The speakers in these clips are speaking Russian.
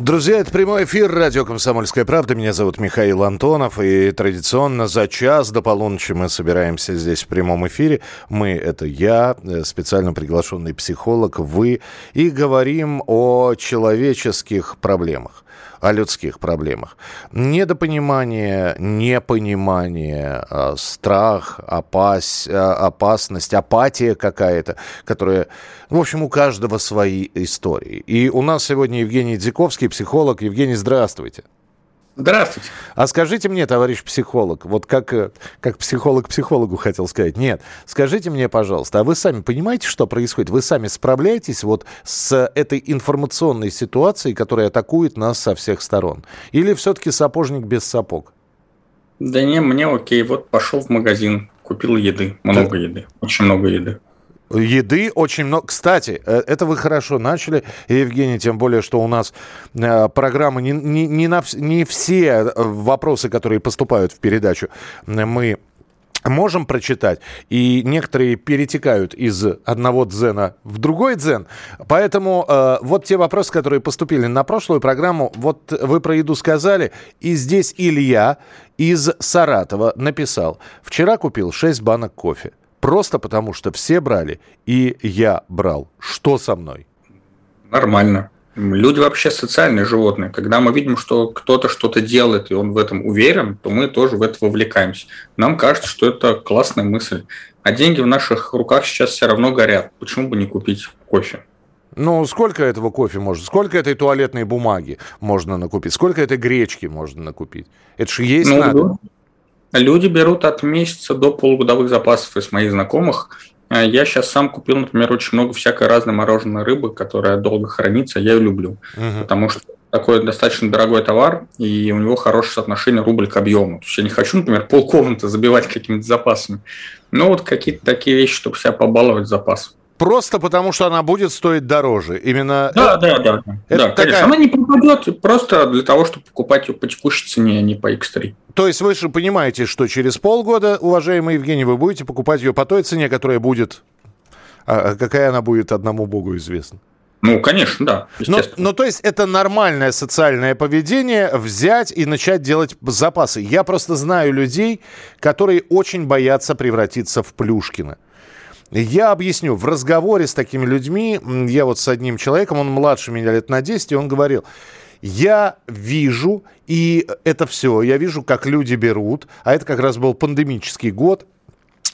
Друзья, это прямой эфир радио «Комсомольская правда». Меня зовут Михаил Антонов. И традиционно за час до полуночи мы собираемся здесь в прямом эфире. Мы — это я, э, специально приглашенный психолог, вы. И говорим о человеческих проблемах о людских проблемах. Недопонимание, непонимание, а, страх, опась, а, опасность, апатия какая-то, которая, в общем, у каждого свои истории. И у нас сегодня Евгений Дзиковский, психолог. Евгений, здравствуйте. Здравствуйте. А скажите мне, товарищ психолог, вот как, э, как психолог психологу хотел сказать, нет, скажите мне, пожалуйста, а вы сами понимаете, что происходит? Вы сами справляетесь вот с этой информационной ситуацией, которая атакует нас со всех сторон? Или все-таки сапожник без сапог? Да не, мне окей, вот пошел в магазин, купил еды, много да. еды, очень много еды. Еды очень много. Кстати, э, это вы хорошо начали, Евгений, тем более, что у нас э, программа не, не, не, на, не все э, вопросы, которые поступают в передачу, мы можем прочитать, и некоторые перетекают из одного дзена в другой дзен. Поэтому э, вот те вопросы, которые поступили на прошлую программу, вот вы про еду сказали, и здесь Илья из Саратова написал. Вчера купил 6 банок кофе. Просто потому, что все брали, и я брал. Что со мной? Нормально. Люди вообще социальные животные. Когда мы видим, что кто-то что-то делает, и он в этом уверен, то мы тоже в это вовлекаемся. Нам кажется, что это классная мысль. А деньги в наших руках сейчас все равно горят. Почему бы не купить кофе? Ну, сколько этого кофе можно? Сколько этой туалетной бумаги можно накупить? Сколько этой гречки можно накупить? Это же есть ну, надо. Люди берут от месяца до полугодовых запасов из моих знакомых. А я сейчас сам купил, например, очень много всякой разной мороженой рыбы, которая долго хранится. Я ее люблю, угу. потому что такой достаточно дорогой товар, и у него хорошее соотношение рубль к объему. То есть я не хочу, например, полкомнаты забивать какими-то запасами. Но вот какие-то такие вещи, чтобы себя побаловать запас просто потому, что она будет стоить дороже. Именно да, это, да, да, это да, такая... Она не пропадет просто для того, чтобы покупать ее по текущей цене, а не по X3. То есть вы же понимаете, что через полгода, уважаемый Евгений, вы будете покупать ее по той цене, которая будет... А, а какая она будет, одному богу известно. Ну, конечно, да. Но, но то есть это нормальное социальное поведение взять и начать делать запасы. Я просто знаю людей, которые очень боятся превратиться в Плюшкина. Я объясню. В разговоре с такими людьми, я вот с одним человеком, он младше меня лет на 10, и он говорил, я вижу, и это все, я вижу, как люди берут, а это как раз был пандемический год,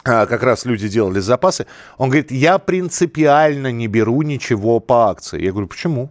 а, как раз люди делали запасы. Он говорит, я принципиально не беру ничего по акции. Я говорю, почему?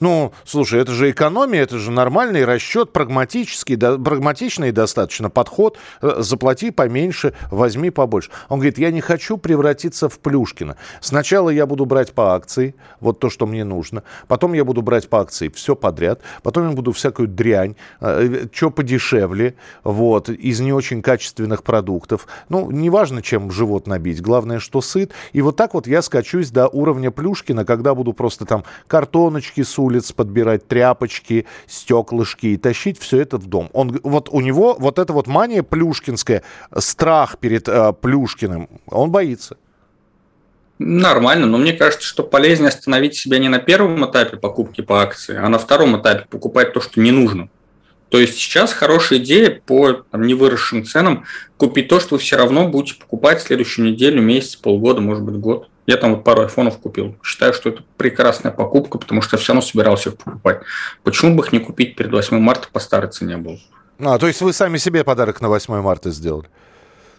Ну, слушай, это же экономия, это же нормальный расчет, прагматический, да, прагматичный достаточно подход. Э, заплати поменьше, возьми побольше. Он говорит, я не хочу превратиться в Плюшкина. Сначала я буду брать по акции, вот то, что мне нужно. Потом я буду брать по акции все подряд. Потом я буду всякую дрянь, э, что подешевле, вот, из не очень качественных продуктов. Ну, неважно, чем живот набить, главное, что сыт. И вот так вот я скачусь до уровня Плюшкина, когда буду просто там картоночки с улиц, подбирать тряпочки, стеклышки и тащить все это в дом. Он, вот у него вот эта вот мания плюшкинская, страх перед э, Плюшкиным, он боится. Нормально, но мне кажется, что полезнее остановить себя не на первом этапе покупки по акции, а на втором этапе покупать то, что не нужно. То есть сейчас хорошая идея по там, невыросшим ценам купить то, что вы все равно будете покупать следующую неделю, месяц, полгода, может быть, год. Я там вот пару айфонов купил. Считаю, что это прекрасная покупка, потому что я все равно собирался их покупать. Почему бы их не купить перед 8 марта по старой цене был? А, то есть вы сами себе подарок на 8 марта сделали?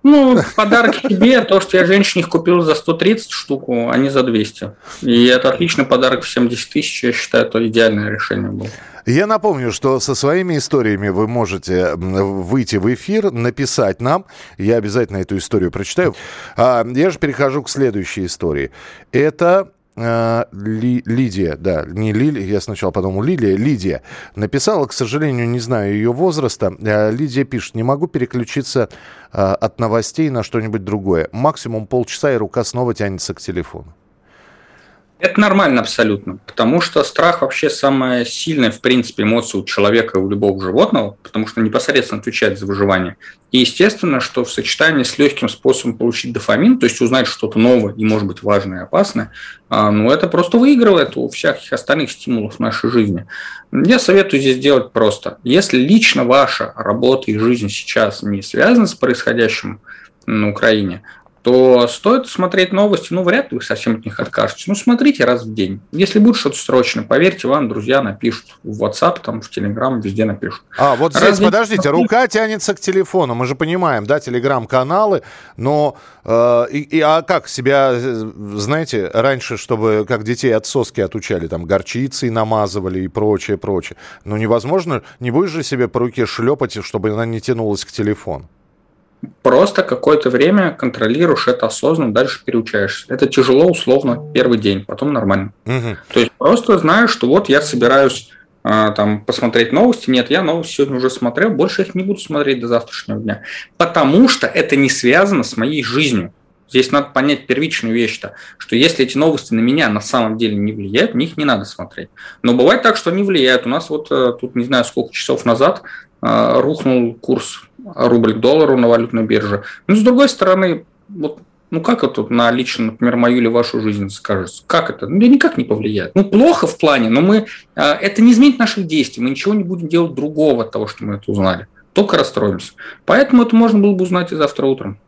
Ну, подарок тебе, то, что я женщине их купил за 130 штуку, а не за 200. И это отличный подарок в 70 тысяч, я считаю, это идеальное решение было. Я напомню, что со своими историями вы можете выйти в эфир, написать нам. Я обязательно эту историю прочитаю. А, я же перехожу к следующей истории. Это э, Ли, Лидия, да, не Лилия, я сначала подумал Лилия, Лидия написала, к сожалению, не знаю ее возраста. Э, Лидия пишет, не могу переключиться э, от новостей на что-нибудь другое. Максимум полчаса, и рука снова тянется к телефону. Это нормально абсолютно, потому что страх вообще самая сильная, в принципе, эмоция у человека и у любого животного, потому что непосредственно отвечает за выживание. И естественно, что в сочетании с легким способом получить дофамин, то есть узнать что-то новое и, может быть, важное и опасное, а, ну, это просто выигрывает у всяких остальных стимулов нашей жизни. Я советую здесь делать просто. Если лично ваша работа и жизнь сейчас не связаны с происходящим на Украине, то стоит смотреть новости. Ну, вряд ли вы совсем от них откажетесь. Ну, смотрите раз в день. Если будет что-то срочное, поверьте, вам друзья напишут в WhatsApp, там, в Telegram, везде напишут. А, вот здесь, раз подождите, день... рука тянется к телефону. Мы же понимаем, да, Telegram-каналы, но... Э, и, и, а как себя, знаете, раньше, чтобы как детей от соски отучали, там, горчицей намазывали и прочее, прочее. Ну, невозможно, не будешь же себе по руке шлепать, чтобы она не тянулась к телефону. Просто какое-то время контролируешь это осознанно, дальше переучаешься. Это тяжело, условно, первый день, потом нормально. Угу. То есть просто знаешь, что вот я собираюсь а, там посмотреть новости. Нет, я новости сегодня уже смотрел, больше их не буду смотреть до завтрашнего дня. Потому что это не связано с моей жизнью. Здесь надо понять первичную вещь-то, что если эти новости на меня на самом деле не влияют, них не надо смотреть. Но бывает так, что они влияют. У нас вот э, тут не знаю сколько часов назад э, рухнул курс рубль к доллару на валютной бирже. Но с другой стороны, вот ну как это на лично, например, мою или вашу жизнь скажется? Как это? Ну, никак не повлияет. Ну, плохо в плане, но мы, а, это не изменит наших действий. Мы ничего не будем делать другого от того, что мы это узнали. Только расстроимся. Поэтому это можно было бы узнать и завтра утром.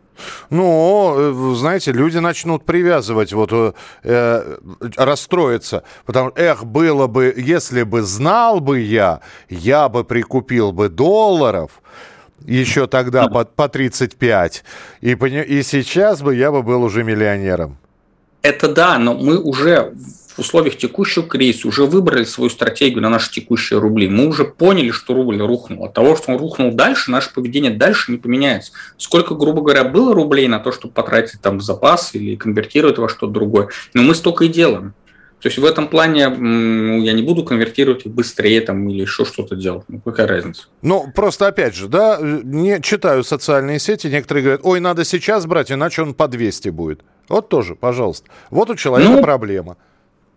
Ну, э, знаете, люди начнут привязывать, вот э, э, расстроиться, потому что, эх, было бы, если бы знал бы я, я бы прикупил бы долларов, еще тогда по, по 35. И, и сейчас бы я бы был уже миллионером. Это да, но мы уже в условиях текущего кризиса уже выбрали свою стратегию на наши текущие рубли. Мы уже поняли, что рубль рухнул. От того, что он рухнул дальше, наше поведение дальше не поменяется. Сколько, грубо говоря, было рублей на то, чтобы потратить там запас или конвертировать во что-то другое. Но мы столько и делаем. То есть в этом плане я не буду конвертировать быстрее там или еще что-то делать. Ну, какая разница? Ну, просто опять же, да, не читаю социальные сети, некоторые говорят, ой, надо сейчас брать, иначе он по 200 будет. Вот тоже, пожалуйста. Вот у человека ну, проблема.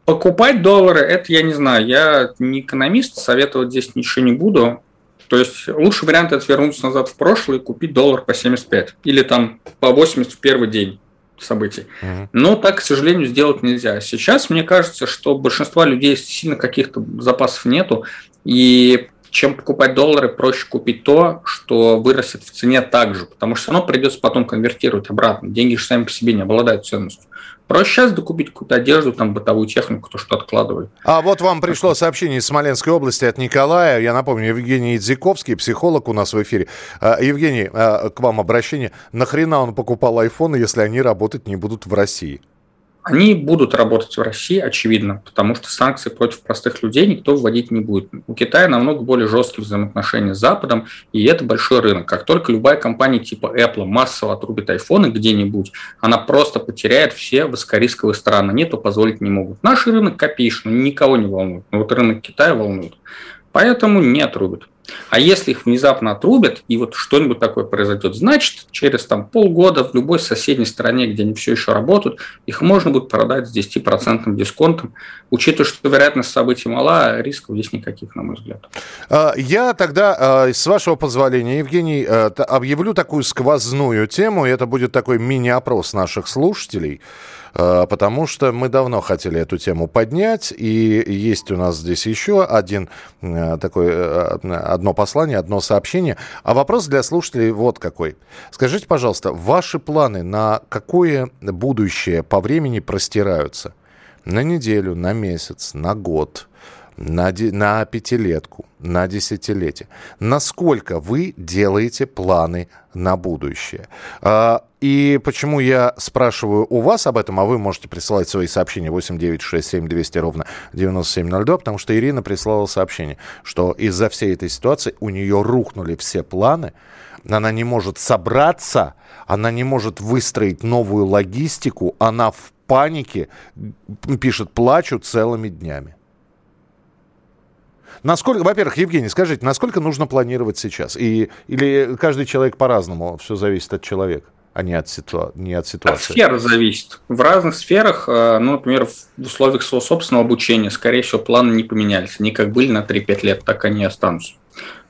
Покупать доллары, это я не знаю, я не экономист, советовать здесь ничего не буду. То есть лучший вариант это вернуться назад в прошлое и купить доллар по 75 или там по 80 в первый день событий. Mm-hmm. Но так, к сожалению, сделать нельзя. Сейчас мне кажется, что большинства людей сильно каких-то запасов нету, и чем покупать доллары, проще купить то, что вырастет в цене также, потому что равно придется потом конвертировать обратно. Деньги же сами по себе не обладают ценностью. Проще сейчас докупить какую-то одежду, там, бытовую технику, то, что откладывают. А вот вам пришло сообщение из Смоленской области от Николая. Я напомню, Евгений Идзиковский, психолог у нас в эфире. А, Евгений, а, к вам обращение. Нахрена он покупал айфоны, если они работать не будут в России? Они будут работать в России, очевидно, потому что санкции против простых людей никто вводить не будет. У Китая намного более жесткие взаимоотношения с Западом, и это большой рынок. Как только любая компания типа Apple массово отрубит айфоны где-нибудь, она просто потеряет все высокорисковые страны. Они это позволить не могут. Наш рынок копеечный, никого не волнует. Но вот рынок Китая волнует. Поэтому не отрубят. А если их внезапно отрубят, и вот что-нибудь такое произойдет, значит, через там, полгода в любой соседней стране, где они все еще работают, их можно будет продать с 10% дисконтом, учитывая, что вероятность событий мала, а рисков здесь никаких, на мой взгляд. А, я тогда, а, с вашего позволения, Евгений, а, объявлю такую сквозную тему, это будет такой мини-опрос наших слушателей. Э, потому что мы давно хотели эту тему поднять, и есть у нас здесь еще один э, такой, э, одно послание, одно сообщение. А вопрос для слушателей вот какой. Скажите, пожалуйста, ваши планы на какое будущее по времени простираются? На неделю, на месяц, на год? на, на пятилетку, на десятилетие. Насколько вы делаете планы на будущее? А, и почему я спрашиваю у вас об этом, а вы можете присылать свои сообщения 8 200 ровно 9702, потому что Ирина прислала сообщение, что из-за всей этой ситуации у нее рухнули все планы, она не может собраться, она не может выстроить новую логистику, она в панике, пишет, плачу целыми днями. Насколько, во-первых, Евгений, скажите, насколько нужно планировать сейчас? И, или каждый человек по-разному, все зависит от человека? а не от, ситу... не от ситуации? От сферы зависит. В разных сферах, э, ну, например, в условиях своего собственного обучения, скорее всего, планы не поменялись. Они как были на 3-5 лет, так они и останутся.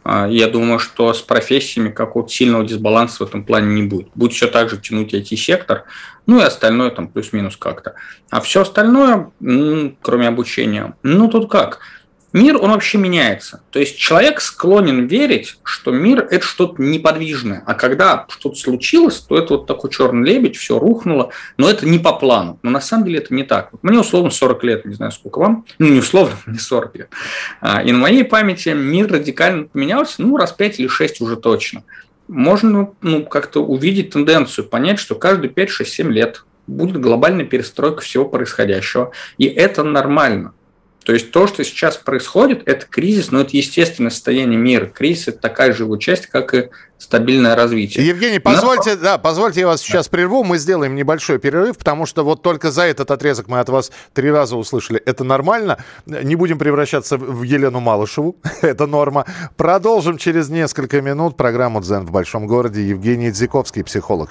А, я думаю, что с профессиями какого-то сильного дисбаланса в этом плане не будет. Будет все так же тянуть IT-сектор, ну и остальное там плюс-минус как-то. А все остальное, кроме обучения, ну тут как – Мир, он вообще меняется. То есть человек склонен верить, что мир – это что-то неподвижное. А когда что-то случилось, то это вот такой черный лебедь, все рухнуло, но это не по плану. Но на самом деле это не так. Мне условно 40 лет, не знаю, сколько вам. Ну, не условно, не 40 лет. А, и на моей памяти мир радикально поменялся, ну, раз 5 или 6 уже точно. Можно ну, как-то увидеть тенденцию, понять, что каждые 5, 6, 7 лет будет глобальная перестройка всего происходящего. И это нормально. То есть то, что сейчас происходит, это кризис, но это естественное состояние мира. Кризис – это такая же его часть, как и стабильное развитие. Евгений, позвольте, но... да, позвольте я вас сейчас прерву, мы сделаем небольшой перерыв, потому что вот только за этот отрезок мы от вас три раза услышали. Это нормально. Не будем превращаться в Елену Малышеву, это норма. Продолжим через несколько минут программу «Дзен в большом городе». Евгений Дзиковский, психолог.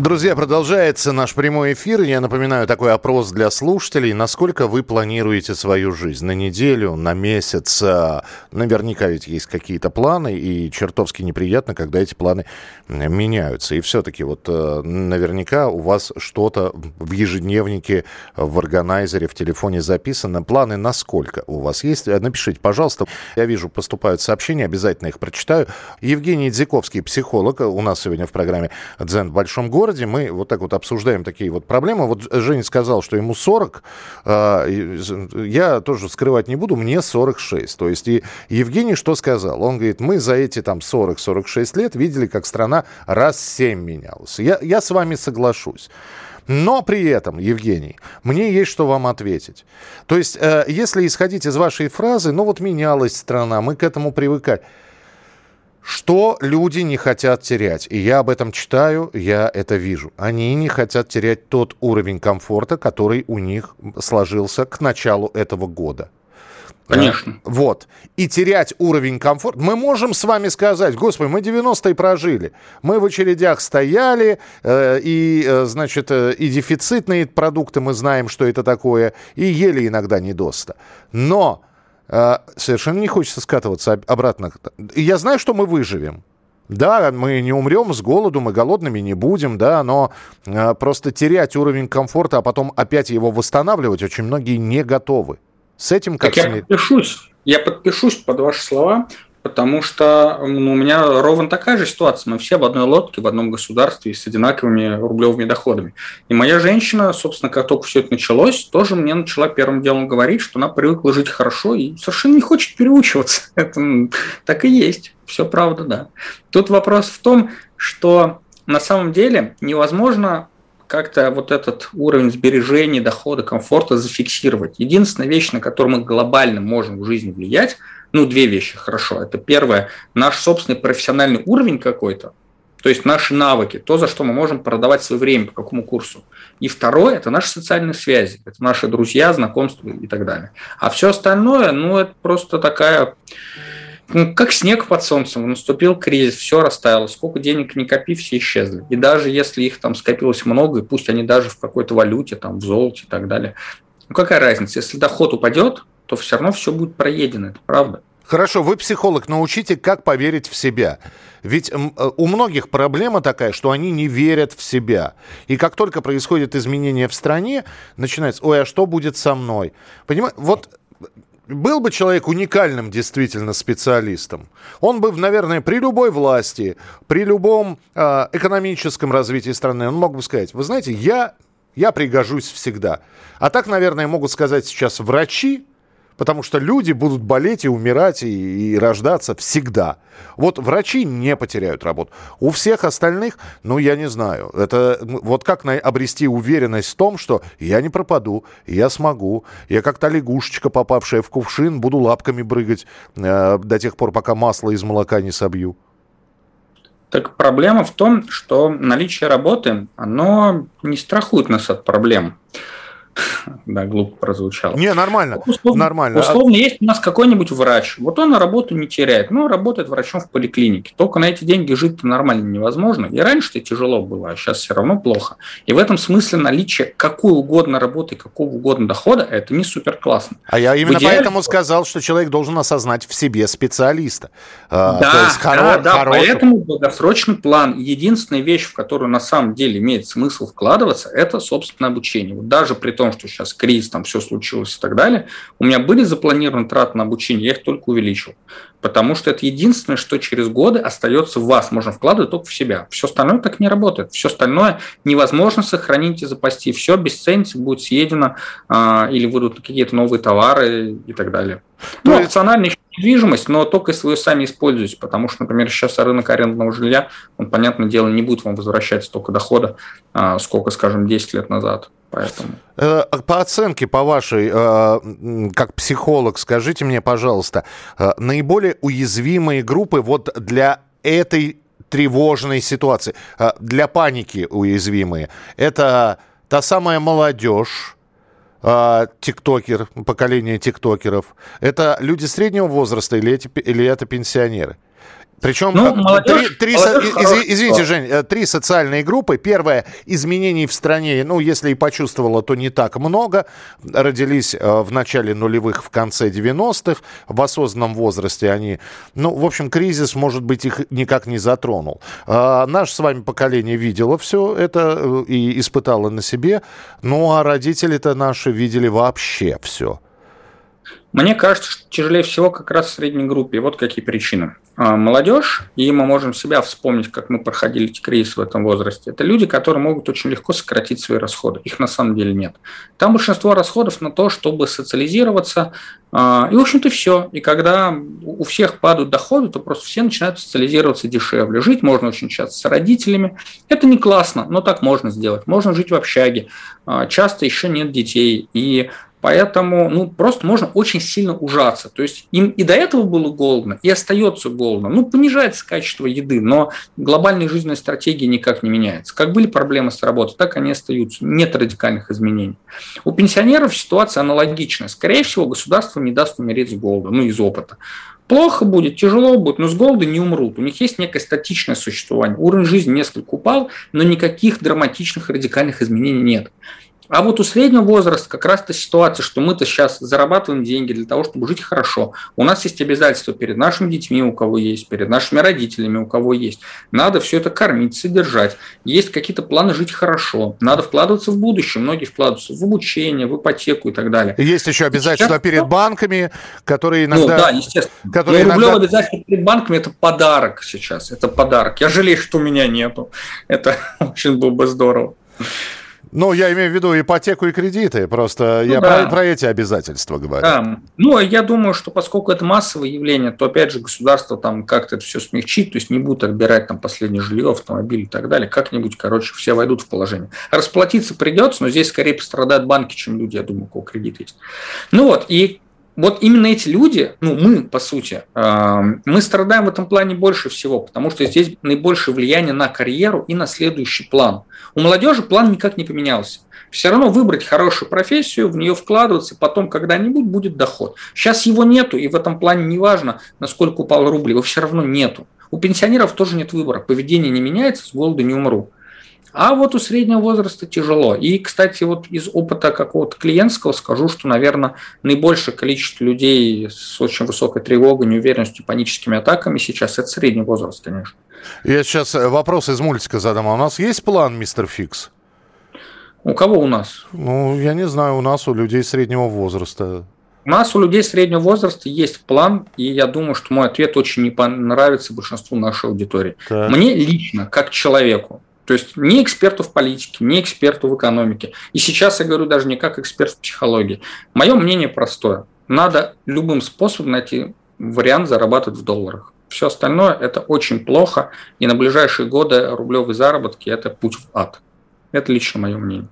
Друзья, продолжается наш прямой эфир. Я напоминаю такой опрос для слушателей. Насколько вы планируете свою жизнь? На неделю, на месяц? А, наверняка ведь есть какие-то планы, и чертовски неприятно, когда эти планы меняются. И все-таки вот э, наверняка у вас что-то в ежедневнике, в органайзере, в телефоне записано. Планы на сколько у вас есть? Э, напишите, пожалуйста. Я вижу, поступают сообщения, обязательно их прочитаю. Евгений Дзиковский, психолог, у нас сегодня в программе «Дзен в большом городе» городе мы вот так вот обсуждаем такие вот проблемы. Вот Женя сказал, что ему 40, а, я тоже скрывать не буду, мне 46. То есть и Евгений что сказал? Он говорит, мы за эти там 40-46 лет видели, как страна раз 7 менялась. Я, я с вами соглашусь. Но при этом, Евгений, мне есть что вам ответить. То есть, э, если исходить из вашей фразы, ну вот менялась страна, мы к этому привыкали. Что люди не хотят терять? И я об этом читаю, я это вижу. Они не хотят терять тот уровень комфорта, который у них сложился к началу этого года. Конечно. Вот. И терять уровень комфорта. Мы можем с вами сказать, господи, мы 90-е прожили. Мы в очередях стояли, э, и, э, значит, э, и дефицитные продукты мы знаем, что это такое, и ели иногда недоста. Но а, совершенно не хочется скатываться обратно. Я знаю, что мы выживем. Да, мы не умрем с голоду, мы голодными не будем, да, но э, просто терять уровень комфорта, а потом опять его восстанавливать очень многие не готовы. С этим как так я подпишусь. Я подпишусь под ваши слова. Потому что ну, у меня ровно такая же ситуация. Мы все в одной лодке, в одном государстве с одинаковыми рублевыми доходами. И моя женщина, собственно, как только все это началось, тоже мне начала первым делом говорить, что она привыкла жить хорошо и совершенно не хочет переучиваться. Это так и есть. Все правда, да. Тут вопрос в том, что на самом деле невозможно как-то вот этот уровень сбережений, дохода, комфорта зафиксировать. Единственная вещь, на которую мы глобально можем в жизни влиять – ну, две вещи хорошо. Это первое, наш собственный профессиональный уровень какой-то, то есть наши навыки, то, за что мы можем продавать свое время, по какому курсу. И второе – это наши социальные связи, это наши друзья, знакомства и так далее. А все остальное, ну, это просто такая, ну, как снег под солнцем, наступил кризис, все растаяло, сколько денег не копи, все исчезли. И даже если их там скопилось много, и пусть они даже в какой-то валюте, там, в золоте и так далее, ну какая разница, если доход упадет, то все равно все будет проедено, это правда. Хорошо, вы психолог, научите, как поверить в себя. Ведь э, у многих проблема такая, что они не верят в себя. И как только происходит изменение в стране, начинается, ой, а что будет со мной? Понимаете, вот был бы человек уникальным действительно специалистом, он бы, наверное, при любой власти, при любом э, экономическом развитии страны, он мог бы сказать, вы знаете, я я пригожусь всегда. А так, наверное, могут сказать сейчас врачи, потому что люди будут болеть и умирать и, и рождаться всегда. Вот врачи не потеряют работу. У всех остальных, ну, я не знаю. Это вот как на, обрести уверенность в том, что я не пропаду, я смогу. Я как та лягушечка, попавшая в кувшин, буду лапками прыгать э, до тех пор, пока масло из молока не собью. Так проблема в том, что наличие работы, оно не страхует нас от проблем. Да, глупо прозвучало. Не, нормально. Условно, нормально. условно есть у нас какой-нибудь врач. Вот он работу не теряет, но работает врачом в поликлинике. Только на эти деньги жить нормально невозможно. И раньше-то тяжело было, а сейчас все равно плохо. И в этом смысле наличие какой угодно работы, какого угодно дохода, это не супер классно. А я именно идеале... поэтому сказал, что человек должен осознать в себе специалиста. А, да, То есть хоро... да, да хорошего... поэтому долгосрочный план. Единственная вещь, в которую на самом деле имеет смысл вкладываться, это, собственно, обучение. Вот даже при том, что сейчас кризис, там все случилось и так далее, у меня были запланированы траты на обучение, я их только увеличил. Потому что это единственное, что через годы остается в вас. Можно вкладывать только в себя. Все остальное так не работает. Все остальное невозможно сохранить и запасти. Все обесценится, будет съедено а, или выйдут какие-то новые товары и так далее. Ну, ну опционально еще недвижимость, но только если вы сами используете, потому что, например, сейчас рынок арендного жилья, он, понятное дело, не будет вам возвращать столько дохода, а, сколько, скажем, 10 лет назад. Поэтому. Э, по оценке, по вашей, э, как психолог, скажите мне, пожалуйста, э, наиболее уязвимые группы вот для этой тревожной ситуации, для паники уязвимые, это та самая молодежь, тиктокер, поколение тиктокеров, это люди среднего возраста или, эти, или это пенсионеры? Причем ну, молодежь, три, три, молодежь из, извините, Жень, э, три социальные группы. Первое, изменений в стране, ну, если и почувствовала, то не так много. Родились э, в начале нулевых, в конце 90-х. В осознанном возрасте они... Ну, в общем, кризис, может быть, их никак не затронул. А, наше с вами поколение видело все это э, и испытало на себе. Ну, а родители-то наши видели вообще все. Мне кажется, что тяжелее всего как раз в средней группе. Вот какие причины. А, молодежь, и мы можем себя вспомнить, как мы проходили эти кризисы в этом возрасте, это люди, которые могут очень легко сократить свои расходы. Их на самом деле нет. Там большинство расходов на то, чтобы социализироваться, а, и, в общем-то, все. И когда у всех падают доходы, то просто все начинают социализироваться дешевле. Жить можно очень часто с родителями. Это не классно, но так можно сделать. Можно жить в общаге. А, часто еще нет детей. И Поэтому ну, просто можно очень сильно ужаться. То есть им и до этого было голодно, и остается голодно. Ну, понижается качество еды, но глобальная жизненная стратегия никак не меняется. Как были проблемы с работой, так они остаются. Нет радикальных изменений. У пенсионеров ситуация аналогичная. Скорее всего, государство не даст умереть с голода, ну, из опыта. Плохо будет, тяжело будет, но с голода не умрут. У них есть некое статичное существование. Уровень жизни несколько упал, но никаких драматичных радикальных изменений нет. А вот у среднего возраста как раз-то ситуация, что мы-то сейчас зарабатываем деньги для того, чтобы жить хорошо. У нас есть обязательства перед нашими детьми, у кого есть, перед нашими родителями, у кого есть. Надо все это кормить, содержать. Есть какие-то планы жить хорошо. Надо вкладываться в будущее. Многие вкладываются в обучение, в ипотеку и так далее. Есть еще обязательства сейчас... перед банками, которые ну иногда... Ну да, естественно. Которые Но иногда... обязательства перед банками – это подарок сейчас. Это подарок. Я жалею, что у меня нету. Это очень было бы здорово. Ну, я имею в виду ипотеку и кредиты, просто ну, я да. про, про эти обязательства говорю. Да. Ну, а я думаю, что поскольку это массовое явление, то, опять же, государство там как-то это все смягчит, то есть не будет отбирать там последнее жилье, автомобиль и так далее, как-нибудь, короче, все войдут в положение. Расплатиться придется, но здесь скорее пострадают банки, чем люди, я думаю, у кого кредит есть. Ну вот, и вот именно эти люди, ну мы, по сути, эм, мы страдаем в этом плане больше всего, потому что здесь наибольшее влияние на карьеру и на следующий план. У молодежи план никак не поменялся. Все равно выбрать хорошую профессию, в нее вкладываться, потом когда-нибудь будет доход. Сейчас его нету, и в этом плане не важно, насколько упал рубль, его все равно нету. У пенсионеров тоже нет выбора, поведение не меняется, с голоду не умру. А вот у среднего возраста тяжело. И, кстати, вот из опыта какого-то клиентского скажу, что, наверное, наибольшее количество людей с очень высокой тревогой, неуверенностью, паническими атаками сейчас – это средний возраст, конечно. Я сейчас э, вопрос из мультика задам. А у нас есть план, мистер Фикс? У кого у нас? Ну, я не знаю, у нас, у людей среднего возраста. У нас у людей среднего возраста есть план, и я думаю, что мой ответ очень не понравится большинству нашей аудитории. Так. Мне лично, как человеку, то есть не эксперту в политике, не эксперту в экономике. И сейчас я говорю даже не как эксперт в психологии. Мое мнение простое. Надо любым способом найти вариант зарабатывать в долларах. Все остальное – это очень плохо, и на ближайшие годы рублевые заработки – это путь в ад. Это лично мое мнение.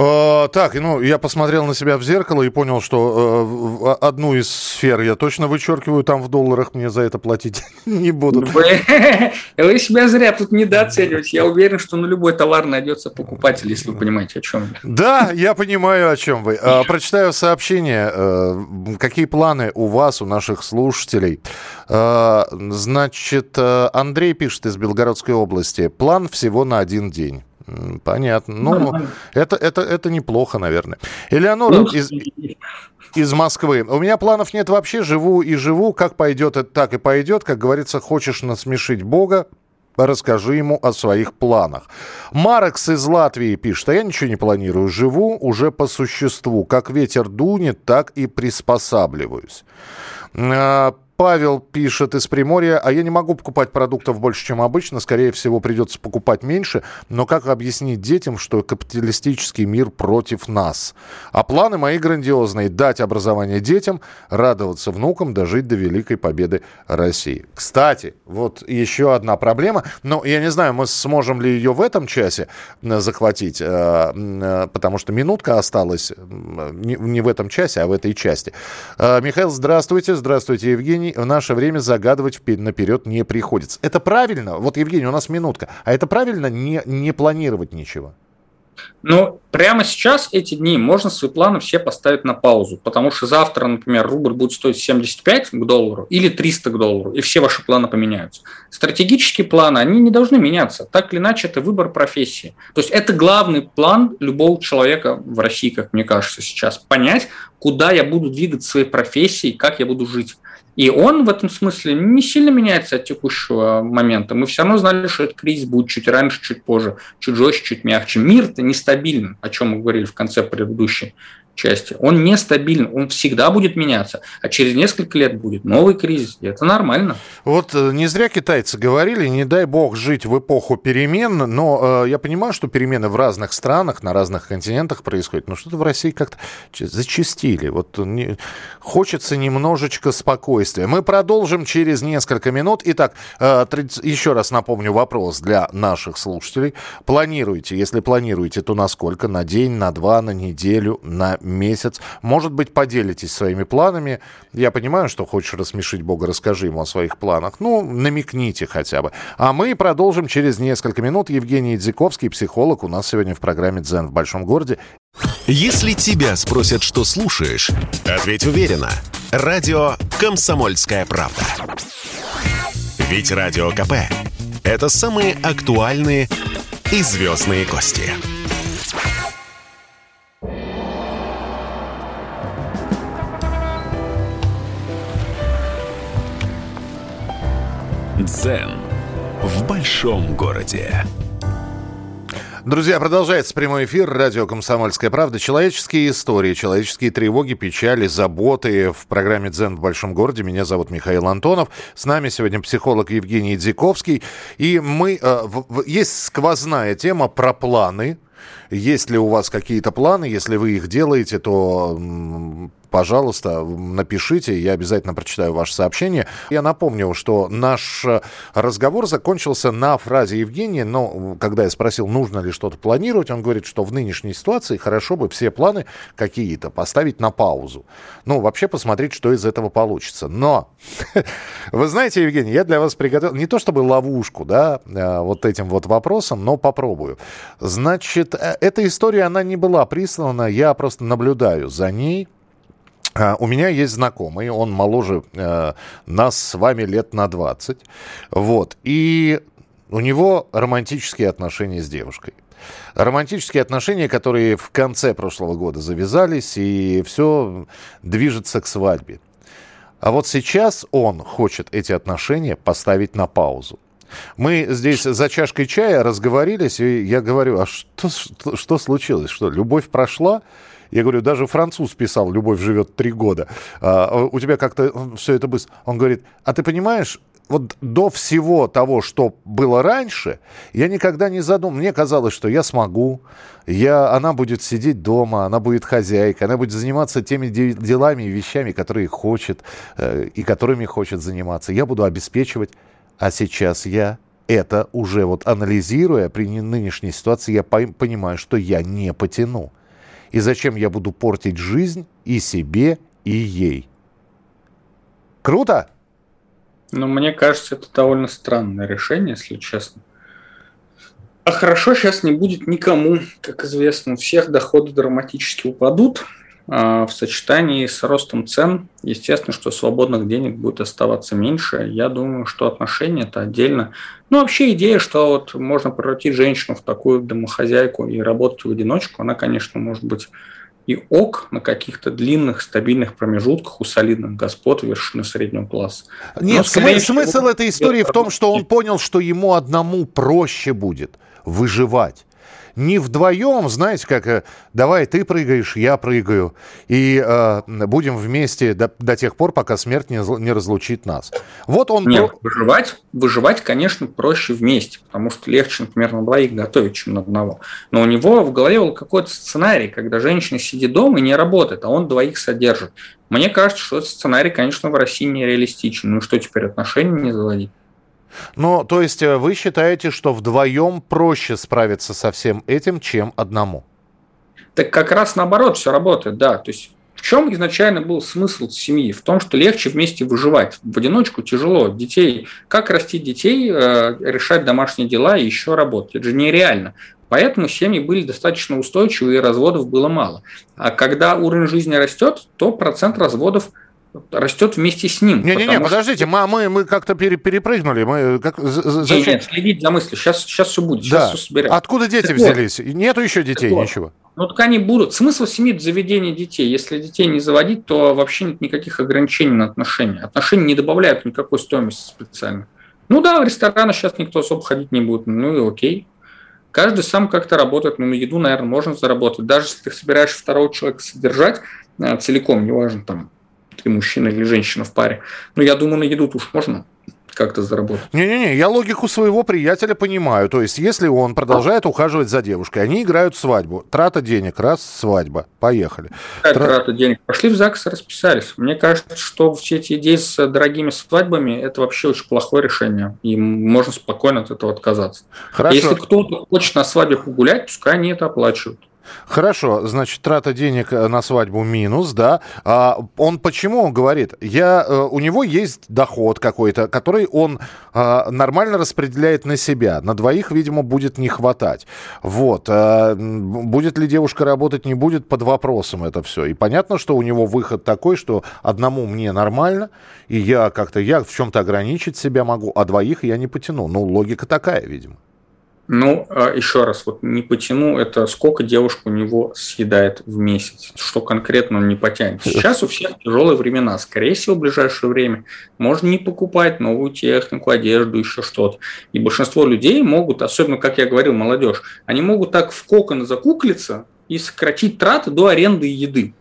Э, так, ну, я посмотрел на себя в зеркало и понял, что э, одну из сфер я точно вычеркиваю, там в долларах мне за это платить не будут. Вы, вы себя зря тут недооцениваете. Я уверен, что на любой товар найдется покупатель, если вы понимаете, о чем я. Да, я понимаю, о чем вы. Э, прочитаю сообщение. Э, какие планы у вас, у наших слушателей? Значит, Андрей пишет из Белгородской области. План всего на один день. Понятно. Ну, это, это, это неплохо, наверное. Элеонора ну, из, из Москвы. У меня планов нет вообще. Живу и живу. Как пойдет, это так и пойдет. Как говорится, хочешь насмешить Бога, расскажи ему о своих планах. Марекс из Латвии пишет, а я ничего не планирую, живу уже по существу. Как ветер дунет, так и приспосабливаюсь. Павел пишет из Приморья, а я не могу покупать продуктов больше, чем обычно, скорее всего, придется покупать меньше, но как объяснить детям, что капиталистический мир против нас? А планы мои грандиозные – дать образование детям, радоваться внукам, дожить до великой победы России. Кстати, вот еще одна проблема, но я не знаю, мы сможем ли ее в этом часе э, захватить, э, э, потому что минутка осталась не в этом часе, а в этой части. Михаил, здравствуйте, здравствуйте, Евгений в наше время загадывать наперед не приходится. Это правильно? Вот, Евгений, у нас минутка. А это правильно не, не планировать ничего? Ну, прямо сейчас эти дни можно свои планы все поставить на паузу, потому что завтра, например, рубль будет стоить 75 к доллару или 300 к доллару, и все ваши планы поменяются. Стратегические планы, они не должны меняться. Так или иначе, это выбор профессии. То есть это главный план любого человека в России, как мне кажется сейчас, понять, куда я буду двигаться своей профессии, как я буду жить. И он в этом смысле не сильно меняется от текущего момента. Мы все равно знали, что этот кризис будет чуть раньше, чуть позже, чуть жестче, чуть мягче. Мир-то нестабилен, о чем мы говорили в конце предыдущей части, он нестабилен, он всегда будет меняться, а через несколько лет будет новый кризис, и это нормально. Вот э, не зря китайцы говорили, не дай бог жить в эпоху перемен, но э, я понимаю, что перемены в разных странах, на разных континентах происходят, но что-то в России как-то зачастили. Вот не, хочется немножечко спокойствия. Мы продолжим через несколько минут. Итак, э, еще раз напомню вопрос для наших слушателей. Планируете, если планируете, то на сколько? На день, на два, на неделю, на месяц. Может быть, поделитесь своими планами. Я понимаю, что хочешь рассмешить Бога, расскажи ему о своих планах. Ну, намекните хотя бы. А мы продолжим через несколько минут. Евгений Дзиковский, психолог, у нас сегодня в программе «Дзен в большом городе». Если тебя спросят, что слушаешь, ответь уверенно. Радио «Комсомольская правда». Ведь Радио КП – это самые актуальные и звездные гости. Дзен в большом городе. Друзья, продолжается прямой эфир. Радио «Комсомольская правда». Человеческие истории, человеческие тревоги, печали, заботы в программе «Дзен в большом городе». Меня зовут Михаил Антонов. С нами сегодня психолог Евгений Дзиковский. И мы... Э, есть сквозная тема про планы. Есть ли у вас какие-то планы? Если вы их делаете, то пожалуйста, напишите, я обязательно прочитаю ваше сообщение. Я напомню, что наш э, разговор закончился на фразе Евгения, но когда я спросил, нужно ли что-то планировать, он говорит, что в нынешней ситуации хорошо бы все планы какие-то поставить на паузу. Ну, вообще посмотреть, что из этого получится. Но, вы знаете, Евгений, я для вас приготовил не то чтобы ловушку, да, э, вот этим вот вопросом, но попробую. Значит, э, эта история, она не была прислана, я просто наблюдаю за ней, у меня есть знакомый, он моложе э, нас с вами лет на 20. Вот. И у него романтические отношения с девушкой. Романтические отношения, которые в конце прошлого года завязались, и все движется к свадьбе. А вот сейчас он хочет эти отношения поставить на паузу. Мы здесь за чашкой чая разговорились, и я говорю, а что, что, что случилось? Что, любовь прошла? Я говорю, даже француз писал «Любовь живет три года». А, у тебя как-то все это быстро. Он говорит, а ты понимаешь, вот до всего того, что было раньше, я никогда не задумал. Мне казалось, что я смогу, я, она будет сидеть дома, она будет хозяйкой, она будет заниматься теми делами и вещами, которые хочет э, и которыми хочет заниматься. Я буду обеспечивать. А сейчас я это уже вот анализируя при нынешней ситуации, я понимаю, что я не потяну. И зачем я буду портить жизнь и себе, и ей? Круто? Ну, мне кажется, это довольно странное решение, если честно. А хорошо сейчас не будет никому, как известно, у всех доходы драматически упадут. А в сочетании с ростом цен, естественно, что свободных денег будет оставаться меньше. Я думаю, что отношения это отдельно. Ну, вообще идея, что вот можно превратить женщину в такую домохозяйку и работать в одиночку, она, конечно, может быть и ок на каких-то длинных, стабильных промежутках у солидных господ вершины среднего класса. Нет, всего, смысл этой истории в том, что он понял, что ему одному проще будет выживать не вдвоем, знаете, как э, давай ты прыгаешь, я прыгаю, и э, будем вместе до, до тех пор, пока смерть не, не разлучит нас. Вот он... Нет, выживать, выживать, конечно, проще вместе, потому что легче, например, на двоих готовить, чем на одного. Но у него в голове был какой-то сценарий, когда женщина сидит дома и не работает, а он двоих содержит. Мне кажется, что этот сценарий, конечно, в России нереалистичен. Ну что теперь, отношения не заводить? Ну, то есть э, вы считаете, что вдвоем проще справиться со всем этим, чем одному? Так как раз наоборот все работает, да. То есть в чем изначально был смысл семьи? В том, что легче вместе выживать. В одиночку тяжело. Детей, как растить детей, э, решать домашние дела и еще работать. Это же нереально. Поэтому семьи были достаточно устойчивы и разводов было мало. А когда уровень жизни растет, то процент разводов растет вместе с ним. Не-не-не, что... подождите, мы, мы, мы как-то пере, перепрыгнули. Мы, как, зачем? Нет, нет, следить за мыслью. Сейчас, сейчас все будет. Сейчас да. все соберем. Откуда дети так взялись? Вот. Нету еще детей, так ничего. Ну, так они будут. Смысл семьи – заведение детей. Если детей не заводить, то вообще нет никаких ограничений на отношения. Отношения не добавляют никакой стоимости специально. Ну да, в рестораны сейчас никто особо ходить не будет. Ну и окей. Каждый сам как-то работает. Ну, на еду, наверное, можно заработать. Даже если ты собираешь второго человека содержать э, целиком, неважно, там, ты мужчина или женщина в паре. Но я думаю, на еду уж можно как-то заработать. Не-не-не, я логику своего приятеля понимаю. То есть, если он продолжает а. ухаживать за девушкой, они играют свадьбу. Трата денег, раз, свадьба. Поехали. Как Тра... трата денег? Пошли в ЗАГС и расписались. Мне кажется, что все эти идеи с дорогими свадьбами – это вообще очень плохое решение. И можно спокойно от этого отказаться. Хорошо. Если кто-то хочет на свадьбе погулять, пускай они это оплачивают. Хорошо, значит, трата денег э, на свадьбу минус, да. А он почему говорит? Я, э, у него есть доход какой-то, который он а, нормально распределяет на себя. На двоих, видимо, будет не хватать. Вот. А, будет ли девушка работать, не будет, под вопросом это все. И понятно, что у него выход такой, что одному мне нормально, и я как-то, я в чем-то ограничить себя могу, а двоих я не потяну. Ну, логика такая, видимо. Ну, а еще раз, вот не потяну, это сколько девушка у него съедает в месяц, что конкретно он не потянет. Сейчас у всех тяжелые времена. Скорее всего, в ближайшее время можно не покупать новую технику, одежду, еще что-то. И большинство людей могут, особенно, как я говорил, молодежь, они могут так в кокон закуклиться и сократить траты до аренды еды.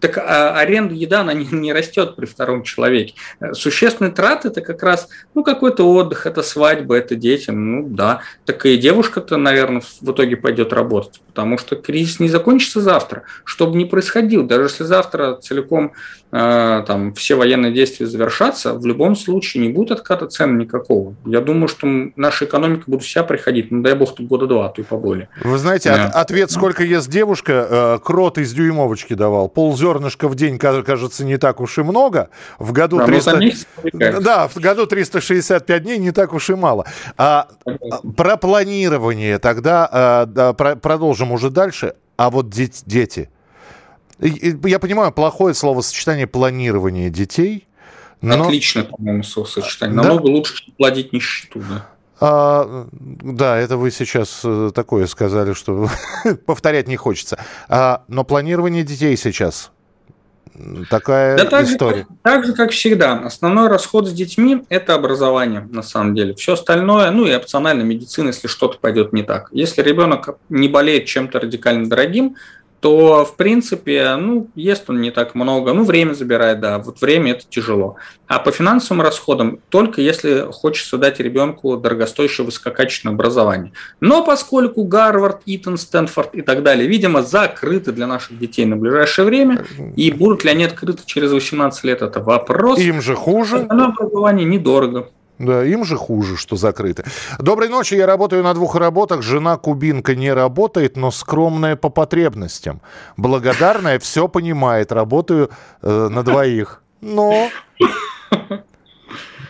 Так а аренда еда, она не, не растет при втором человеке. Существенные траты – это как раз ну, какой-то отдых, это свадьба, это дети. Ну да, так и девушка-то, наверное, в итоге пойдет работать, потому что кризис не закончится завтра. Что бы ни происходило, даже если завтра целиком э, там, все военные действия завершатся, в любом случае не будет отката цен никакого. Я думаю, что наша экономика будет вся приходить, ну дай бог, тут года два, а то и поболее. Вы знаете, да. ответ, сколько ест девушка, э, крот из дюймовочки давал. Ползер зернышко в день кажется не так уж и много. В году да, 300... Да, в году 365 дней не так уж и мало. А, про планирование тогда а, да, про, продолжим уже дальше. А вот дети, дети. Я понимаю, плохое словосочетание планирование детей. Но... Отлично, по-моему, словосочетание. Намного да? лучше, чем плодить нищету, да. А, да, это вы сейчас э, такое сказали, что повторять не хочется. А, но планирование детей сейчас Такая да так история. Же, так же, как всегда. Основной расход с детьми – это образование, на самом деле. Все остальное, ну и опционально медицина, если что-то пойдет не так. Если ребенок не болеет чем-то радикально дорогим, то, в принципе, ну, ест он не так много, ну, время забирает, да, вот время это тяжело. А по финансовым расходам только если хочется дать ребенку дорогостоящее высококачественное образование. Но поскольку Гарвард, Итон, Стэнфорд и так далее, видимо, закрыты для наших детей на ближайшее время, и будут ли они открыты через 18 лет, это вопрос. Им же хуже. Образование недорого. Да, им же хуже, что закрыты. Доброй ночи, я работаю на двух работах. Жена кубинка не работает, но скромная по потребностям. Благодарная, все понимает. Работаю э, на двоих. Но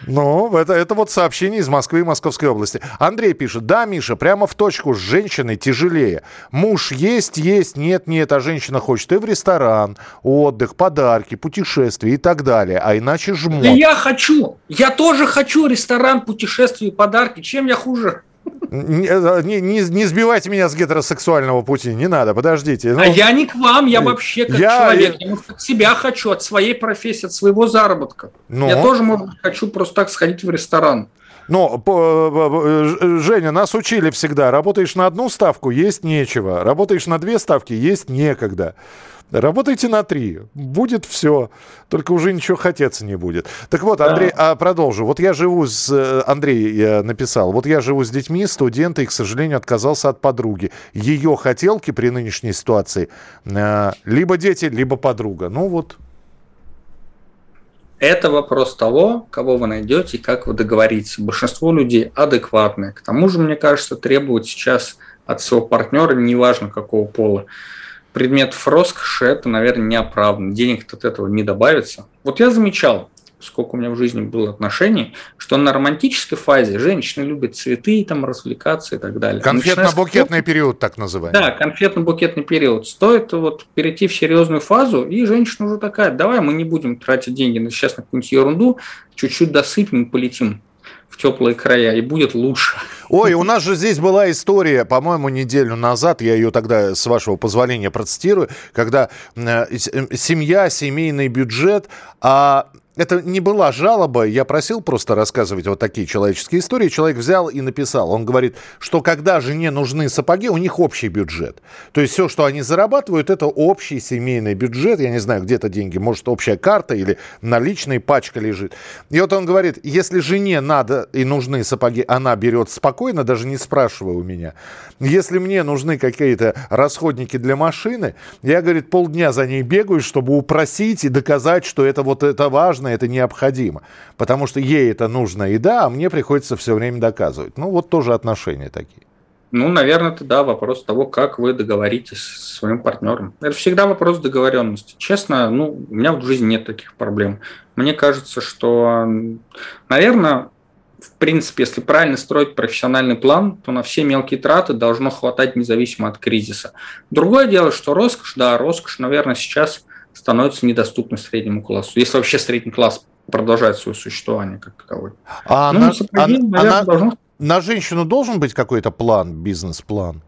ну, это, это вот сообщение из Москвы и Московской области. Андрей пишет, да, Миша, прямо в точку с женщиной тяжелее. Муж есть, есть, нет, нет, а женщина хочет и в ресторан, отдых, подарки, путешествия и так далее. А иначе жмот. Да я хочу, я тоже хочу ресторан, путешествия подарки. Чем я хуже? Не, не, не сбивайте меня с гетеросексуального пути, не надо, подождите. Ну, а я не к вам, я вообще как я, человек, я, я от себя хочу, от своей профессии, от своего заработка. Но... Я тоже, может хочу просто так сходить в ресторан. Но, Женя, нас учили всегда, работаешь на одну ставку, есть нечего, работаешь на две ставки, есть некогда. Работайте на три. Будет все. Только уже ничего хотеться не будет. Так вот, Андрей, да. а продолжу. Вот я живу с... Э, Андрей я написал. Вот я живу с детьми, студенты, и, к сожалению, отказался от подруги. Ее хотелки при нынешней ситуации э, либо дети, либо подруга. Ну вот. Это вопрос того, кого вы найдете и как вы договоритесь. Большинство людей адекватные. К тому же, мне кажется, требуют сейчас от своего партнера, неважно какого пола, предметов роскоши, это, наверное, неоправданно. Денег от этого не добавится. Вот я замечал, сколько у меня в жизни было отношений, что на романтической фазе женщины любят цветы, там, развлекаться и так далее. Конфетно-букетный период, так называемый. Да, конфетно-букетный период. Стоит вот перейти в серьезную фазу, и женщина уже такая, давай мы не будем тратить деньги на сейчас на какую-нибудь ерунду, чуть-чуть досыпем и полетим в теплые края, и будет лучше. Ой, у нас же здесь была история, по-моему, неделю назад, я ее тогда, с вашего позволения, процитирую, когда э, э, семья, семейный бюджет, а это не была жалоба, я просил просто рассказывать вот такие человеческие истории. Человек взял и написал. Он говорит, что когда жене нужны сапоги, у них общий бюджет. То есть все, что они зарабатывают, это общий семейный бюджет. Я не знаю, где-то деньги, может, общая карта или наличная пачка лежит. И вот он говорит, если жене надо и нужны сапоги, она берет спокойно, даже не спрашивая у меня. Если мне нужны какие-то расходники для машины, я, говорит, полдня за ней бегаю, чтобы упросить и доказать, что это вот это важно это необходимо. Потому что ей это нужно и да, а мне приходится все время доказывать. Ну, вот тоже отношения такие. Ну, наверное, это да, вопрос того, как вы договоритесь с своим партнером. Это всегда вопрос договоренности. Честно, ну, у меня в жизни нет таких проблем. Мне кажется, что, наверное, в принципе, если правильно строить профессиональный план, то на все мелкие траты должно хватать независимо от кризиса. Другое дело, что роскошь, да, роскошь, наверное, сейчас становится недоступны среднему классу. Если вообще средний класс продолжает свое существование как таковой. А, ну, на, а, наверное, а должно... на женщину должен быть какой-то план, бизнес-план?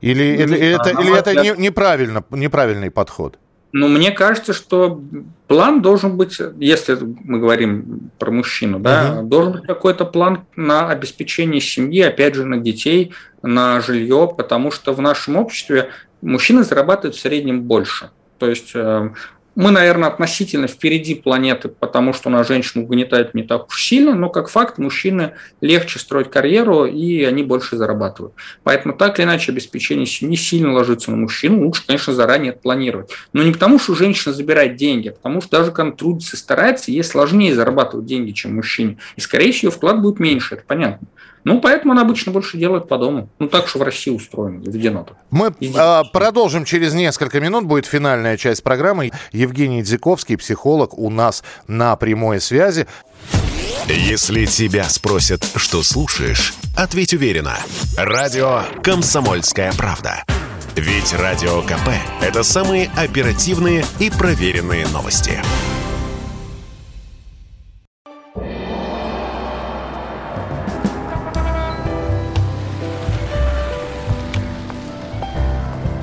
Или, ну, или, это, или это не, неправильно, неправильный подход? Ну, мне кажется, что план должен быть, если мы говорим про мужчину, да, uh-huh. должен быть какой-то план на обеспечение семьи, опять же, на детей, на жилье, потому что в нашем обществе мужчины зарабатывают в среднем больше. То есть э, мы, наверное, относительно впереди планеты, потому что нас женщин угнетает не так уж сильно, но как факт мужчины легче строить карьеру, и они больше зарабатывают. Поэтому так или иначе обеспечение семьи сильно ложится на мужчину, лучше, конечно, заранее это планировать. Но не потому, что женщина забирает деньги, а потому что даже когда трудится и старается, ей сложнее зарабатывать деньги, чем мужчине. И, скорее всего, вклад будет меньше, это понятно. Ну, поэтому он обычно больше делает по дому. Ну, так что в России устроено, заведено так. Мы а, продолжим через несколько минут. Будет финальная часть программы. Евгений Дзиковский, психолог, у нас на прямой связи. Если тебя спросят, что слушаешь, ответь уверенно. Радио «Комсомольская правда». Ведь Радио КП – это самые оперативные и проверенные новости.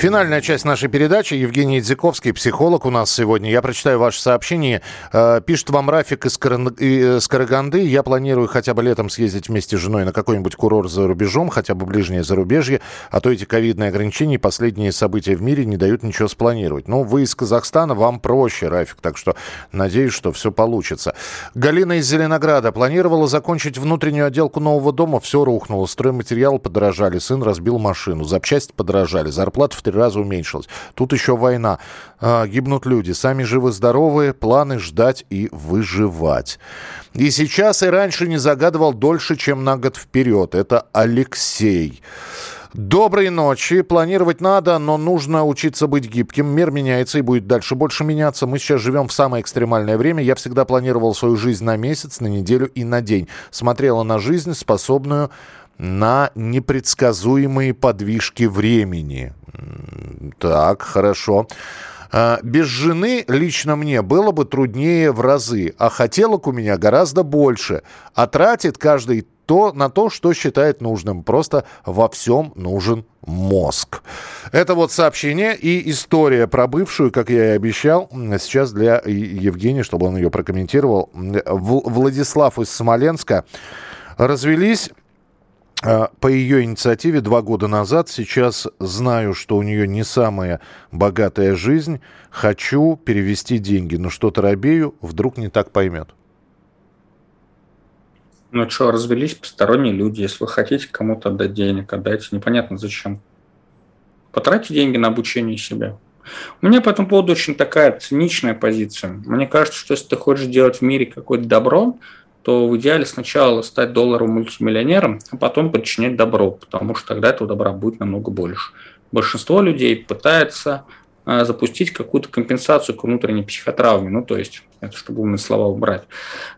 Финальная часть нашей передачи. Евгений Идзиковский, психолог у нас сегодня. Я прочитаю ваше сообщение. Э, пишет вам Рафик из, из Караганды. Я планирую хотя бы летом съездить вместе с женой на какой-нибудь курорт за рубежом, хотя бы ближнее зарубежье. А то эти ковидные ограничения и последние события в мире не дают ничего спланировать. Ну, вы из Казахстана, вам проще, Рафик. Так что надеюсь, что все получится. Галина из Зеленограда планировала закончить внутреннюю отделку нового дома. Все рухнуло. Стройматериалы подорожали. Сын разбил машину. Запчасти подорожали. Зарплата в три раза уменьшилась. Тут еще война. А, гибнут люди. Сами живы-здоровы. Планы ждать и выживать. И сейчас и раньше не загадывал дольше, чем на год вперед. Это Алексей. Доброй ночи. Планировать надо, но нужно учиться быть гибким. Мир меняется и будет дальше больше меняться. Мы сейчас живем в самое экстремальное время. Я всегда планировал свою жизнь на месяц, на неделю и на день. Смотрела на жизнь, способную на непредсказуемые подвижки времени. Так, хорошо. А, без жены лично мне было бы труднее в разы, а хотелок у меня гораздо больше. А тратит каждый то на то, что считает нужным. Просто во всем нужен мозг. Это вот сообщение и история про бывшую, как я и обещал, сейчас для Евгения, чтобы он ее прокомментировал. Владислав из Смоленска. Развелись по ее инициативе два года назад. Сейчас знаю, что у нее не самая богатая жизнь. Хочу перевести деньги, но что-то робею, вдруг не так поймет. Ну что, развелись посторонние люди. Если вы хотите кому-то отдать денег, отдайте. Непонятно зачем. Потратьте деньги на обучение себя. У меня по этому поводу очень такая циничная позиция. Мне кажется, что если ты хочешь делать в мире какое-то добро, то в идеале сначала стать долларовым мультимиллионером, а потом подчинять добро, потому что тогда этого добра будет намного больше. Большинство людей пытается а, запустить какую-то компенсацию к внутренней психотравме, ну то есть это чтобы умные слова убрать.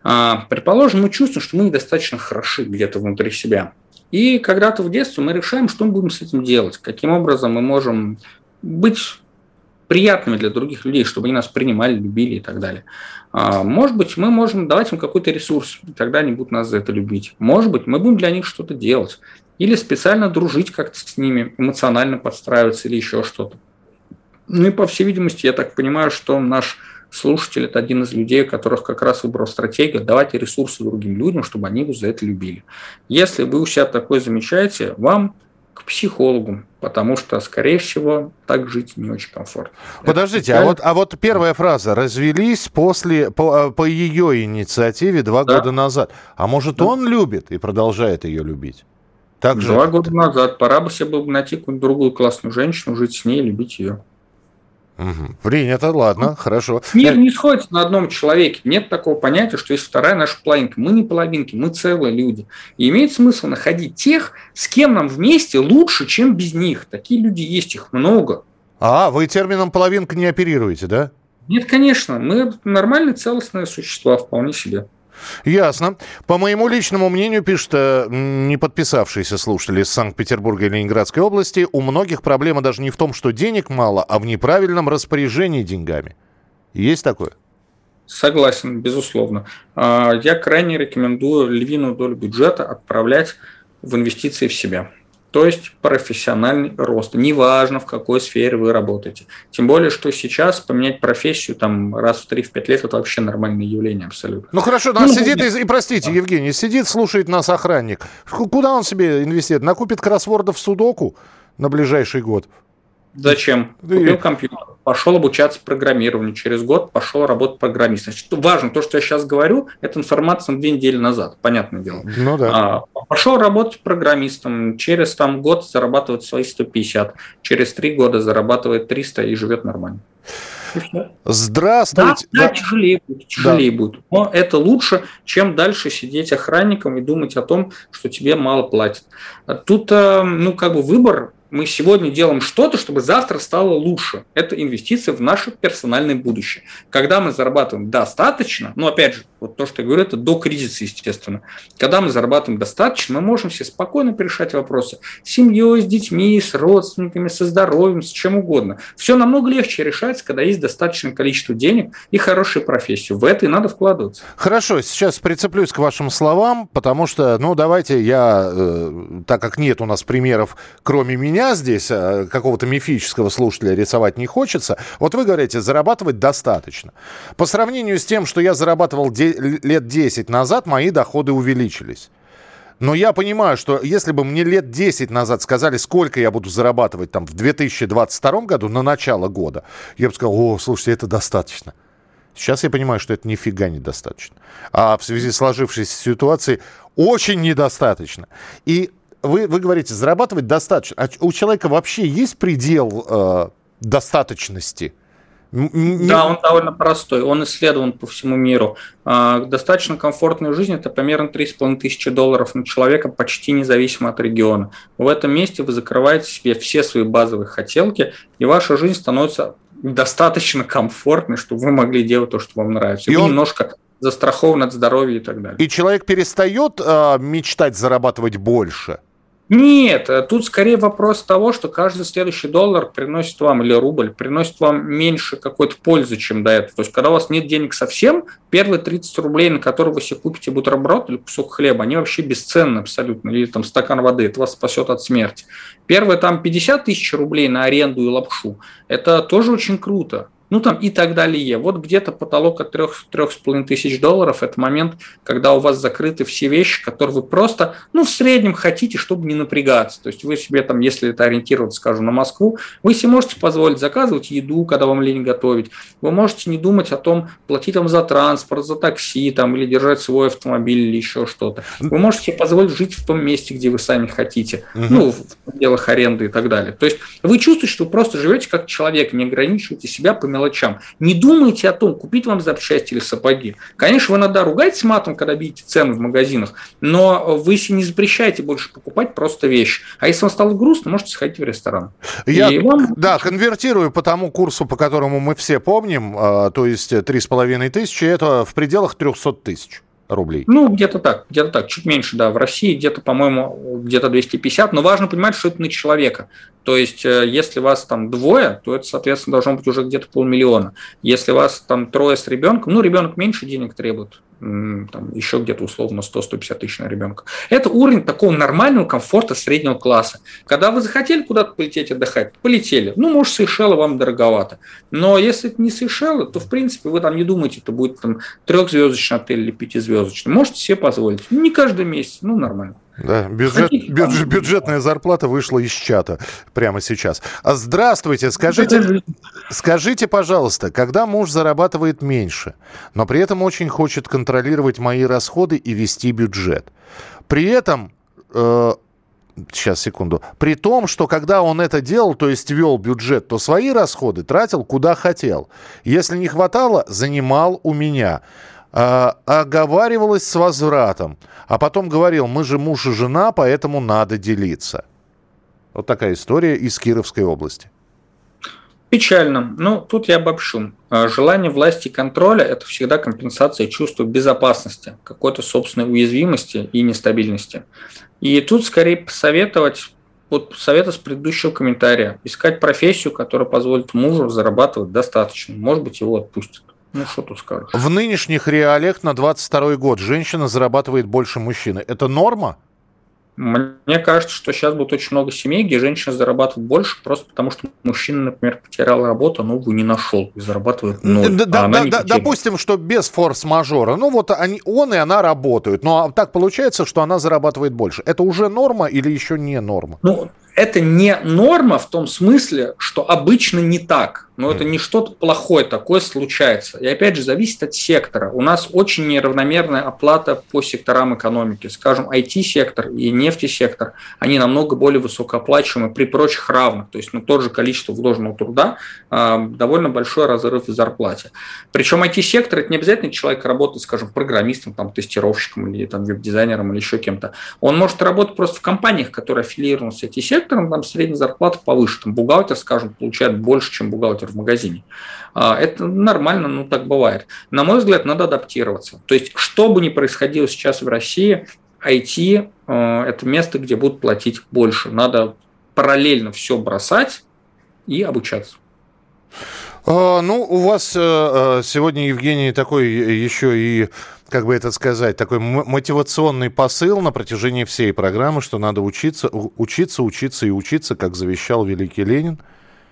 А, предположим, мы чувствуем, что мы недостаточно хороши где-то внутри себя. И когда-то в детстве мы решаем, что мы будем с этим делать, каким образом мы можем быть приятными для других людей, чтобы они нас принимали, любили и так далее. А, может быть, мы можем давать им какой-то ресурс, и тогда они будут нас за это любить. Может быть, мы будем для них что-то делать. Или специально дружить как-то с ними, эмоционально подстраиваться или еще что-то. Ну и, по всей видимости, я так понимаю, что наш слушатель – это один из людей, которых как раз выбрал стратегию давать ресурсы другим людям, чтобы они его за это любили. Если вы у себя такое замечаете, вам к психологу, потому что, скорее всего, так жить не очень комфортно. Подождите, а вот, а вот первая фраза «развелись после, по, по ее инициативе два да. года назад». А может, да. он любит и продолжает ее любить? Так Два же... года назад. Пора бы себе найти какую-нибудь другую классную женщину, жить с ней, любить ее. Угу. Принято, ладно, ну, хорошо. Мир не сходится на одном человеке. Нет такого понятия, что есть вторая наша половинка. Мы не половинки, мы целые люди. И имеет смысл находить тех, с кем нам вместе лучше, чем без них. Такие люди есть, их много. А, вы термином половинка не оперируете, да? Нет, конечно. Мы нормальные целостные существа, вполне себе. Ясно. По моему личному мнению, пишет э, не подписавшийся слушатель из Санкт-Петербурга и Ленинградской области, у многих проблема даже не в том, что денег мало, а в неправильном распоряжении деньгами. Есть такое? Согласен, безусловно. А, я крайне рекомендую львиную долю бюджета отправлять в инвестиции в себя то есть профессиональный рост. Неважно, в какой сфере вы работаете. Тем более, что сейчас поменять профессию там раз в 3-5 лет – это вообще нормальное явление абсолютно. Ну хорошо, нас ну, сидит, и, и простите, да. Евгений, сидит, слушает нас охранник. Куда он себе инвестирует? Накупит кроссвордов в судоку на ближайший год? Зачем? Купил компьютер, пошел обучаться программированию, через год пошел работать программистом. Значит, важно, то, что я сейчас говорю, это информация на две недели назад, понятное дело. Ну да. А, пошел работать программистом, через там год зарабатывает свои 150, через три года зарабатывает 300 и живет нормально. Здравствуйте. Да, да, да, тяжелее будет, тяжелее да. будет. Но это лучше, чем дальше сидеть охранником и думать о том, что тебе мало платят. Тут, э, ну, как бы выбор мы сегодня делаем что-то, чтобы завтра стало лучше. Это инвестиция в наше персональное будущее. Когда мы зарабатываем достаточно, ну, опять же, вот то, что я говорю, это до кризиса, естественно. Когда мы зарабатываем достаточно, мы можем себе спокойно решать вопросы с семьей, с детьми, с родственниками, со здоровьем, с чем угодно. Все намного легче решается, когда есть достаточное количество денег и хорошая профессия. В это и надо вкладываться. Хорошо, сейчас прицеплюсь к вашим словам, потому что, ну, давайте я, э, так как нет у нас примеров, кроме меня, меня здесь, э, какого-то мифического слушателя, рисовать не хочется. Вот вы говорите, зарабатывать достаточно. По сравнению с тем, что я зарабатывал лет 10 назад, мои доходы увеличились. Но я понимаю, что если бы мне лет 10 назад сказали, сколько я буду зарабатывать там в 2022 году, на начало года, я бы сказал, о, слушайте, это достаточно. Сейчас я понимаю, что это нифига недостаточно. А в связи с сложившейся ситуацией очень недостаточно. И вы, вы говорите, зарабатывать достаточно. А у человека вообще есть предел э, достаточности? Да, он довольно простой. Он исследован по всему миру. А, достаточно комфортная жизнь – это примерно 3,5 тысячи долларов на человека, почти независимо от региона. В этом месте вы закрываете себе все свои базовые хотелки, и ваша жизнь становится достаточно комфортной, чтобы вы могли делать то, что вам нравится. И, и он... немножко застрахован от здоровья и так далее. И человек перестает э, мечтать зарабатывать больше – нет, э, тут скорее вопрос того, что каждый следующий доллар приносит вам, или рубль, приносит вам меньше какой-то пользы, чем до этого. То есть, когда у вас нет денег совсем, первые 30 рублей, на которые вы себе купите бутерброд или кусок хлеба, они вообще бесценны абсолютно, или там стакан воды, это вас спасет от смерти. Первые там 50 тысяч рублей на аренду и лапшу, это тоже очень круто ну там и так далее. Вот где-то потолок от 3-3,5 тысяч долларов – это момент, когда у вас закрыты все вещи, которые вы просто, ну, в среднем хотите, чтобы не напрягаться. То есть вы себе там, если это ориентироваться, скажем, на Москву, вы себе можете позволить заказывать еду, когда вам лень готовить. Вы можете не думать о том, платить вам за транспорт, за такси там, или держать свой автомобиль или еще что-то. Вы можете себе позволить жить в том месте, где вы сами хотите, угу. ну, в делах аренды и так далее. То есть вы чувствуете, что вы просто живете как человек, не ограничиваете себя по мелочам. Не думайте о том, купить вам запчасти или сапоги. Конечно, вы иногда ругаетесь матом, когда видите цены в магазинах, но вы себе не запрещаете больше покупать просто вещи. А если вам стало грустно, можете сходить в ресторан. Я, вам... да, конвертирую по тому курсу, по которому мы все помним, а, то есть 3,5 тысячи, это в пределах 300 тысяч рублей. Ну, где-то так, где-то так, чуть меньше, да. В России где-то, по-моему, где-то 250, но важно понимать, что это на человека. То есть, э, если вас там двое, то это, соответственно, должно быть уже где-то полмиллиона. Если вас там трое с ребенком, ну, ребенок меньше денег требует, там, еще где-то условно 100-150 тысяч на ребенка. Это уровень такого нормального комфорта среднего класса. Когда вы захотели куда-то полететь отдыхать, полетели. Ну, может, Сейшелы вам дороговато. Но если это не Сейшелы, то, в принципе, вы там не думаете, это будет там трехзвездочный отель или пятизвездочный. Можете себе позволить. Не каждый месяц, ну, нормально. Да, бюджет, бюджет, бюджетная зарплата вышла из чата прямо сейчас. А здравствуйте, скажите, скажите, пожалуйста, когда муж зарабатывает меньше, но при этом очень хочет контролировать мои расходы и вести бюджет, при этом э, Сейчас, секунду. При том, что когда он это делал, то есть вел бюджет, то свои расходы тратил куда хотел. Если не хватало, занимал у меня. А, оговаривалась с возвратом, а потом говорил, мы же муж и жена, поэтому надо делиться. Вот такая история из Кировской области. Печально. Ну, тут я обобщу. А, желание власти контроля – это всегда компенсация чувства безопасности, какой-то собственной уязвимости и нестабильности. И тут скорее посоветовать вот совета с предыдущего комментария. Искать профессию, которая позволит мужу зарабатывать достаточно. Может быть, его отпустят. Ну, что тут скажешь? В нынешних реалиях на 22 год женщина зарабатывает больше мужчины. Это норма? Мне кажется, что сейчас будет очень много семей, где женщина зарабатывает больше, просто потому что мужчина, например, потерял работу, а новую не нашел и зарабатывает ноль. Да, а да, да, допустим, что без форс-мажора. Ну вот они, он и она работают, но так получается, что она зарабатывает больше. Это уже норма или еще не норма? Ну, это не норма в том смысле, что обычно не так. Но это не что-то плохое, такое случается. И опять же, зависит от сектора. У нас очень неравномерная оплата по секторам экономики. Скажем, IT-сектор и нефтесектор, они намного более высокооплачиваемы при прочих равных. То есть на то же количество вложенного труда э, довольно большой разрыв в зарплате. Причем IT-сектор, это не обязательно человек работает, скажем, программистом, там, тестировщиком или там, веб-дизайнером или еще кем-то. Он может работать просто в компаниях, которые аффилированы с IT-сектором, там средняя зарплата повыше. Там, бухгалтер, скажем, получает больше, чем бухгалтер в магазине. А, это нормально, ну так бывает. На мой взгляд, надо адаптироваться. То есть, что бы ни происходило сейчас в России, IT а, – это место, где будут платить больше. Надо параллельно все бросать и обучаться. А, ну, у вас э, э, сегодня, Евгений, такой еще и как бы это сказать, такой мотивационный посыл на протяжении всей программы, что надо учиться, учиться, учиться и учиться, как завещал великий Ленин –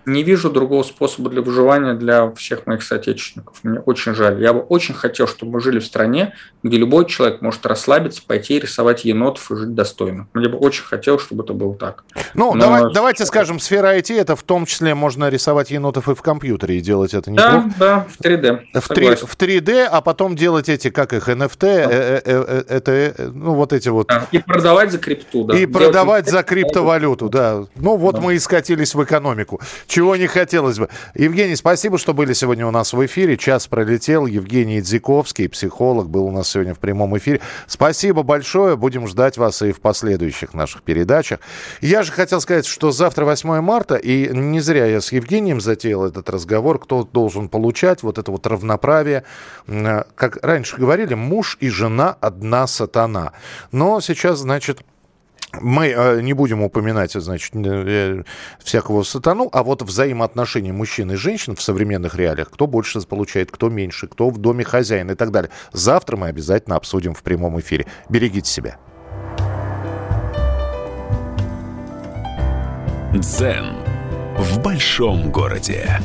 не вижу другого способа для выживания для всех моих соотечественников. Мне очень жаль. Я бы очень хотел, чтобы мы жили в стране, где любой человек может расслабиться, пойти рисовать енотов и жить достойно. Мне бы очень хотелось, чтобы это было так. Ну, Но... давай, давайте скажем, сфера IT, это в том числе можно рисовать енотов и в компьютере, и делать это неплохо. Да, да, в 3D. В, 3, в 3D, а потом делать эти, как их, NFT, да. э, э, э, это, ну, вот эти вот. Да. И продавать за крипту, да. И делать продавать за криптовалюту, да. Ну, вот да. мы и скатились в экономику чего не хотелось бы. Евгений, спасибо, что были сегодня у нас в эфире. Час пролетел. Евгений Дзиковский, психолог, был у нас сегодня в прямом эфире. Спасибо большое. Будем ждать вас и в последующих наших передачах. Я же хотел сказать, что завтра 8 марта, и не зря я с Евгением затеял этот разговор, кто должен получать вот это вот равноправие. Как раньше говорили, муж и жена одна сатана. Но сейчас, значит, мы э, не будем упоминать, значит, э, всякого сатану, а вот взаимоотношения мужчин и женщин в современных реалиях, кто больше получает, кто меньше, кто в доме хозяин и так далее. Завтра мы обязательно обсудим в прямом эфире. Берегите себя. Дзен в большом городе.